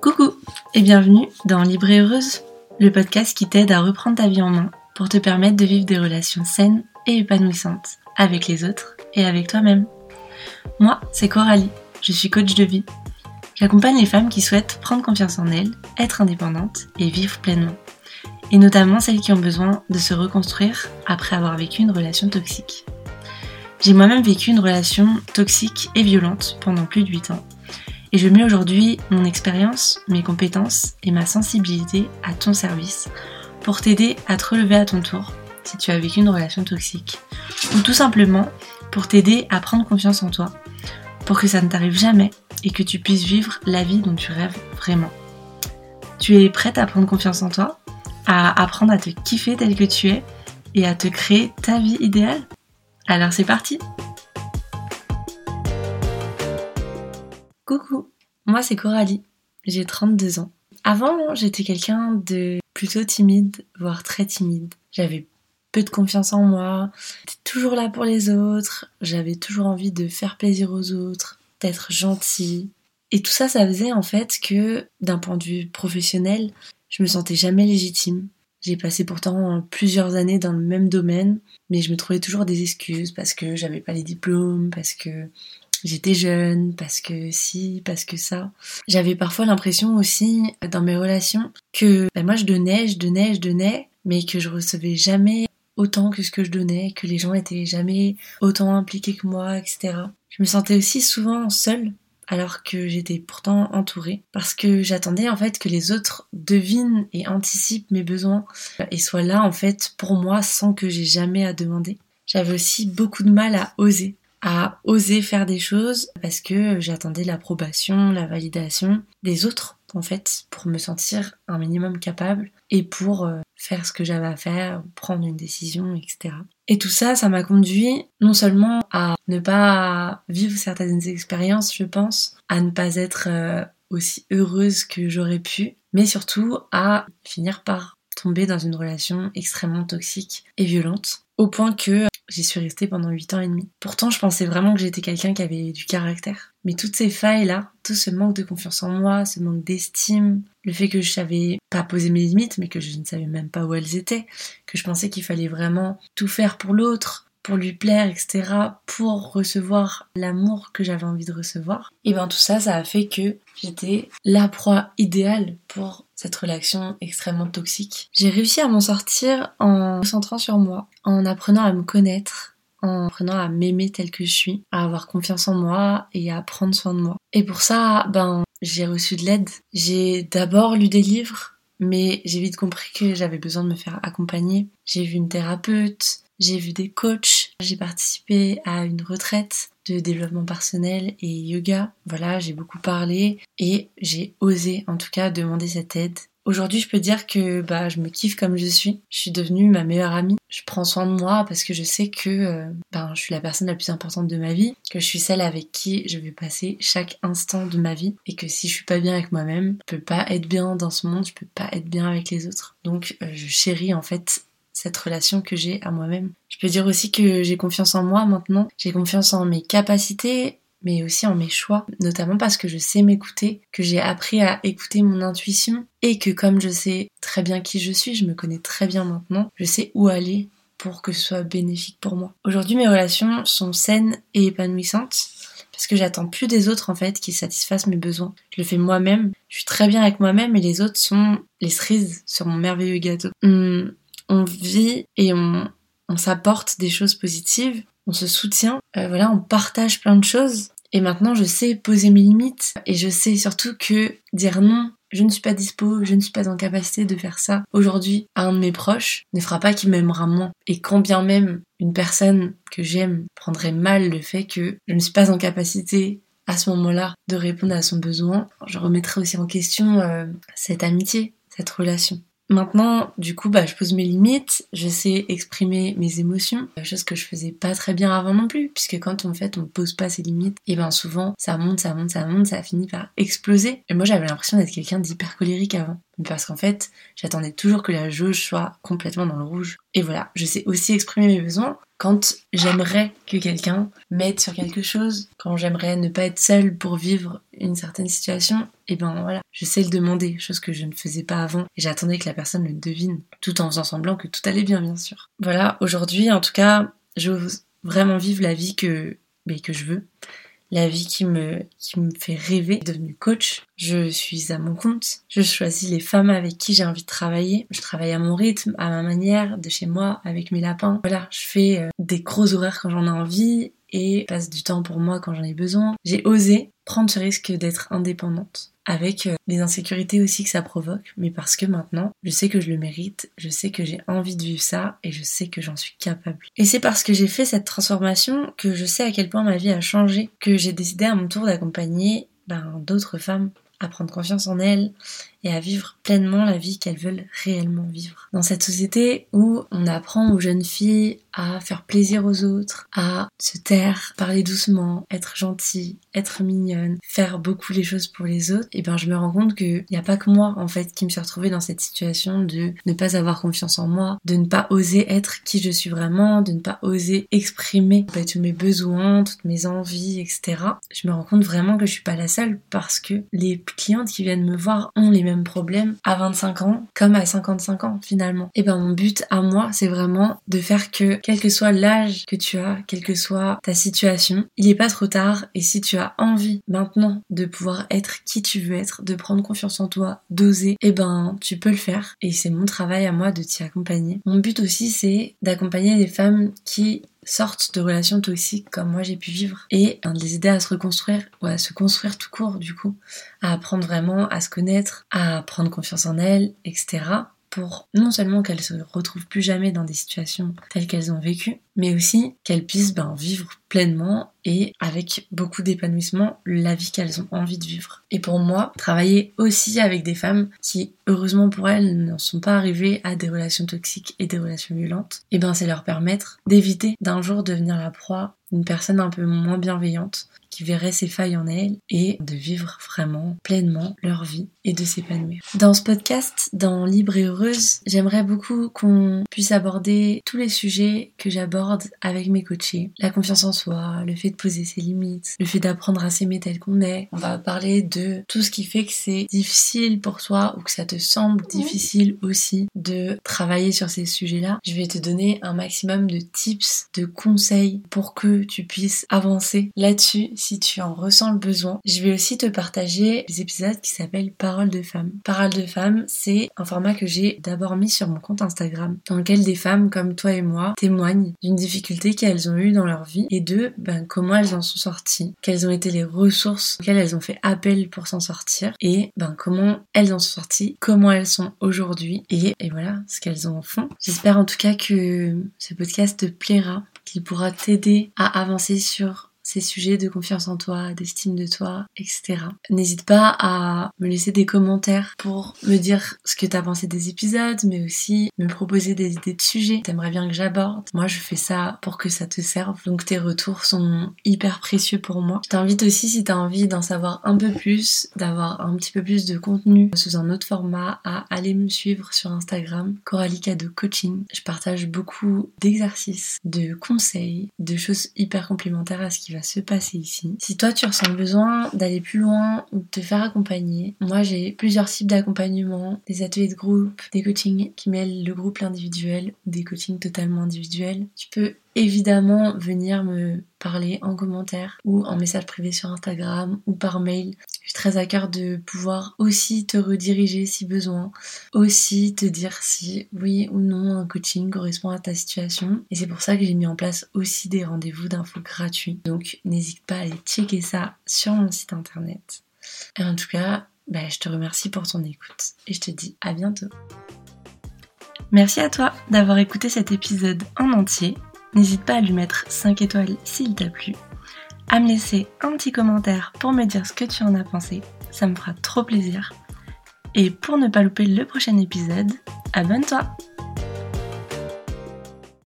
Coucou et bienvenue dans Libre Heureuse, le podcast qui t'aide à reprendre ta vie en main pour te permettre de vivre des relations saines et épanouissantes avec les autres et avec toi-même. Moi, c'est Coralie, je suis coach de vie. J'accompagne les femmes qui souhaitent prendre confiance en elles, être indépendantes et vivre pleinement. Et notamment celles qui ont besoin de se reconstruire après avoir vécu une relation toxique. J'ai moi-même vécu une relation toxique et violente pendant plus de 8 ans. Et je mets aujourd'hui mon expérience, mes compétences et ma sensibilité à ton service pour t'aider à te relever à ton tour si tu as vécu une relation toxique. Ou tout simplement pour t'aider à prendre confiance en toi, pour que ça ne t'arrive jamais et que tu puisses vivre la vie dont tu rêves vraiment. Tu es prête à prendre confiance en toi, à apprendre à te kiffer tel que tu es et à te créer ta vie idéale? Alors c'est parti Coucou, moi c'est Coralie, j'ai 32 ans. Avant, j'étais quelqu'un de plutôt timide, voire très timide. J'avais peu de confiance en moi, j'étais toujours là pour les autres, j'avais toujours envie de faire plaisir aux autres, d'être gentille. Et tout ça, ça faisait en fait que, d'un point de vue professionnel, je me sentais jamais légitime. J'ai passé pourtant plusieurs années dans le même domaine, mais je me trouvais toujours des excuses parce que j'avais pas les diplômes, parce que j'étais jeune, parce que si, parce que ça. J'avais parfois l'impression aussi dans mes relations que ben moi je donnais, je donnais, je donnais, mais que je recevais jamais autant que ce que je donnais, que les gens étaient jamais autant impliqués que moi, etc. Je me sentais aussi souvent seule alors que j'étais pourtant entourée parce que j'attendais en fait que les autres devinent et anticipent mes besoins et soient là en fait pour moi sans que j'ai jamais à demander. J'avais aussi beaucoup de mal à oser à oser faire des choses parce que j'attendais l'approbation, la validation des autres en fait pour me sentir un minimum capable et pour euh, faire ce que j'avais à faire, prendre une décision, etc. Et tout ça, ça m'a conduit non seulement à ne pas vivre certaines expériences, je pense, à ne pas être euh, aussi heureuse que j'aurais pu, mais surtout à finir par dans une relation extrêmement toxique et violente, au point que J'y suis restée pendant 8 ans et demi. Pourtant, je pensais vraiment que j'étais quelqu'un qui avait du caractère. Mais toutes ces failles-là, tout ce manque de confiance en moi, ce manque d'estime, le fait que je savais pas poser mes limites, mais que je ne savais même pas où elles étaient, que je pensais qu'il fallait vraiment tout faire pour l'autre, pour lui plaire, etc., pour recevoir l'amour que j'avais envie de recevoir. Et ben tout ça, ça a fait que j'étais la proie idéale pour cette relation extrêmement toxique. J'ai réussi à m'en sortir en me centrant sur moi, en apprenant à me connaître, en apprenant à m'aimer tel que je suis, à avoir confiance en moi et à prendre soin de moi. Et pour ça, ben, j'ai reçu de l'aide. J'ai d'abord lu des livres, mais j'ai vite compris que j'avais besoin de me faire accompagner. J'ai vu une thérapeute, j'ai vu des coachs, j'ai participé à une retraite de développement personnel et yoga. Voilà, j'ai beaucoup parlé et j'ai osé en tout cas demander cette aide. Aujourd'hui, je peux dire que bah je me kiffe comme je suis. Je suis devenue ma meilleure amie. Je prends soin de moi parce que je sais que euh, ben, je suis la personne la plus importante de ma vie, que je suis celle avec qui je vais passer chaque instant de ma vie et que si je suis pas bien avec moi-même, je peux pas être bien dans ce monde, je peux pas être bien avec les autres. Donc euh, je chéris en fait cette relation que j'ai à moi-même. Je peux dire aussi que j'ai confiance en moi maintenant, j'ai confiance en mes capacités, mais aussi en mes choix, notamment parce que je sais m'écouter, que j'ai appris à écouter mon intuition et que comme je sais très bien qui je suis, je me connais très bien maintenant, je sais où aller pour que ce soit bénéfique pour moi. Aujourd'hui, mes relations sont saines et épanouissantes parce que j'attends plus des autres en fait qui satisfassent mes besoins. Je le fais moi-même, je suis très bien avec moi-même et les autres sont les cerises sur mon merveilleux gâteau. Hum, on vit et on, s'apporte des choses positives, on se soutient, euh, voilà, on partage plein de choses. Et maintenant, je sais poser mes limites et je sais surtout que dire non, je ne suis pas dispo, je ne suis pas en capacité de faire ça aujourd'hui à un de mes proches ne fera pas qu'il m'aimera moins. Et quand bien même une personne que j'aime prendrait mal le fait que je ne suis pas en capacité à ce moment-là de répondre à son besoin, je remettrai aussi en question euh, cette amitié, cette relation. Maintenant, du coup, bah, je pose mes limites, je sais exprimer mes émotions, chose que je faisais pas très bien avant non plus, puisque quand en fait on pose pas ses limites, et ben souvent ça monte, ça monte, ça monte, ça finit par exploser. Et moi j'avais l'impression d'être quelqu'un d'hyper colérique avant. Parce qu'en fait, j'attendais toujours que la jauge soit complètement dans le rouge. Et voilà, je sais aussi exprimer mes besoins quand j'aimerais que quelqu'un m'aide sur quelque chose, quand j'aimerais ne pas être seule pour vivre une certaine situation, et ben voilà, je sais le demander, chose que je ne faisais pas avant, et j'attendais que la personne le devine, tout en faisant semblant que tout allait bien, bien sûr. Voilà, aujourd'hui, en tout cas, je vraiment vivre la vie que, que je veux la vie qui me, qui me fait rêver. Devenue coach, je suis à mon compte. Je choisis les femmes avec qui j'ai envie de travailler. Je travaille à mon rythme, à ma manière, de chez moi, avec mes lapins. Voilà, je fais euh, des gros horaires quand j'en ai envie et passe du temps pour moi quand j'en ai besoin. J'ai osé prendre ce risque d'être indépendante avec euh, les insécurités aussi que ça provoque, mais parce que maintenant, je sais que je le mérite, je sais que j'ai envie de vivre ça et je sais que j'en suis capable. Et c'est parce que j'ai fait cette transformation que je sais à quel point ma vie a changé, que j'ai décidé à mon tour d'accompagner ben, d'autres femmes à prendre confiance en elles et à vivre pleinement la vie qu'elles veulent réellement vivre. Dans cette société où on apprend aux jeunes filles à faire plaisir aux autres, à se taire, parler doucement, être gentille, être mignonne, faire beaucoup les choses pour les autres, et ben je me rends compte qu'il n'y a pas que moi en fait qui me suis retrouvée dans cette situation de ne pas avoir confiance en moi, de ne pas oser être qui je suis vraiment, de ne pas oser exprimer tous mes besoins, toutes mes envies, etc. Je me rends compte vraiment que je suis pas la seule parce que les clientes qui viennent me voir ont les mêmes problème à 25 ans comme à 55 ans finalement. Et ben mon but à moi c'est vraiment de faire que quel que soit l'âge que tu as, quelle que soit ta situation, il est pas trop tard. Et si tu as envie maintenant de pouvoir être qui tu veux être, de prendre confiance en toi, d'oser, et ben tu peux le faire. Et c'est mon travail à moi de t'y accompagner. Mon but aussi c'est d'accompagner des femmes qui sortent de relations toxiques comme moi j'ai pu vivre. Et de les aider à se reconstruire ou à se construire tout court du coup, à apprendre vraiment à se connaître, à prendre confiance en elles, etc pour non seulement qu'elles se retrouvent plus jamais dans des situations telles qu'elles ont vécues, mais aussi qu'elles puissent ben, vivre pleinement et avec beaucoup d'épanouissement la vie qu'elles ont envie de vivre. Et pour moi, travailler aussi avec des femmes qui, heureusement pour elles, n'en sont pas arrivées à des relations toxiques et des relations violentes, et ben c'est leur permettre d'éviter d'un jour devenir la proie d'une personne un peu moins bienveillante qui verrait ses failles en elles et de vivre vraiment pleinement leur vie et de s'épanouir. Dans ce podcast, dans Libre et Heureuse, j'aimerais beaucoup qu'on puisse aborder tous les sujets que j'aborde avec mes coachés. La confiance en soi, le fait de poser ses limites, le fait d'apprendre à s'aimer tel qu'on est. On va parler de tout ce qui fait que c'est difficile pour toi ou que ça te semble difficile aussi de travailler sur ces sujets-là. Je vais te donner un maximum de tips, de conseils pour que tu puisses avancer là-dessus si tu en ressens le besoin. Je vais aussi te partager des épisodes qui s'appellent Parole de femmes. Parole de femmes, c'est un format que j'ai d'abord mis sur mon compte Instagram, dans lequel des femmes comme toi et moi témoignent d'une difficulté qu'elles ont eue dans leur vie et de ben, comment elles en sont sorties, quelles ont été les ressources auxquelles elles ont fait appel pour s'en sortir et ben, comment elles en sont sorties, comment elles sont aujourd'hui et, et voilà ce qu'elles en font. J'espère en tout cas que ce podcast te plaira, qu'il pourra t'aider à avancer sur ces sujets de confiance en toi, d'estime de toi, etc. N'hésite pas à me laisser des commentaires pour me dire ce que t'as pensé des épisodes, mais aussi me proposer des idées de sujets t'aimerais bien que j'aborde. Moi, je fais ça pour que ça te serve, donc tes retours sont hyper précieux pour moi. Je t'invite aussi, si t'as envie d'en savoir un peu plus, d'avoir un petit peu plus de contenu sous un autre format, à aller me suivre sur Instagram, Coralie Cadeau Coaching. Je partage beaucoup d'exercices, de conseils, de choses hyper complémentaires à ce qui va se passer ici. Si toi tu ressens besoin d'aller plus loin ou de te faire accompagner, moi j'ai plusieurs types d'accompagnement, des ateliers de groupe, des coachings qui mêlent le groupe l'individuel des coachings totalement individuels. Tu peux évidemment venir me parler en commentaire ou en message privé sur Instagram ou par mail. Très à cœur de pouvoir aussi te rediriger si besoin, aussi te dire si oui ou non un coaching correspond à ta situation. Et c'est pour ça que j'ai mis en place aussi des rendez-vous d'infos gratuits. Donc n'hésite pas à aller checker ça sur mon site internet. Et en tout cas, bah, je te remercie pour ton écoute et je te dis à bientôt. Merci à toi d'avoir écouté cet épisode en entier N'hésite pas à lui mettre 5 étoiles s'il t'a plu, à me laisser un petit commentaire pour me dire ce que tu en as pensé, ça me fera trop plaisir. Et pour ne pas louper le prochain épisode, abonne-toi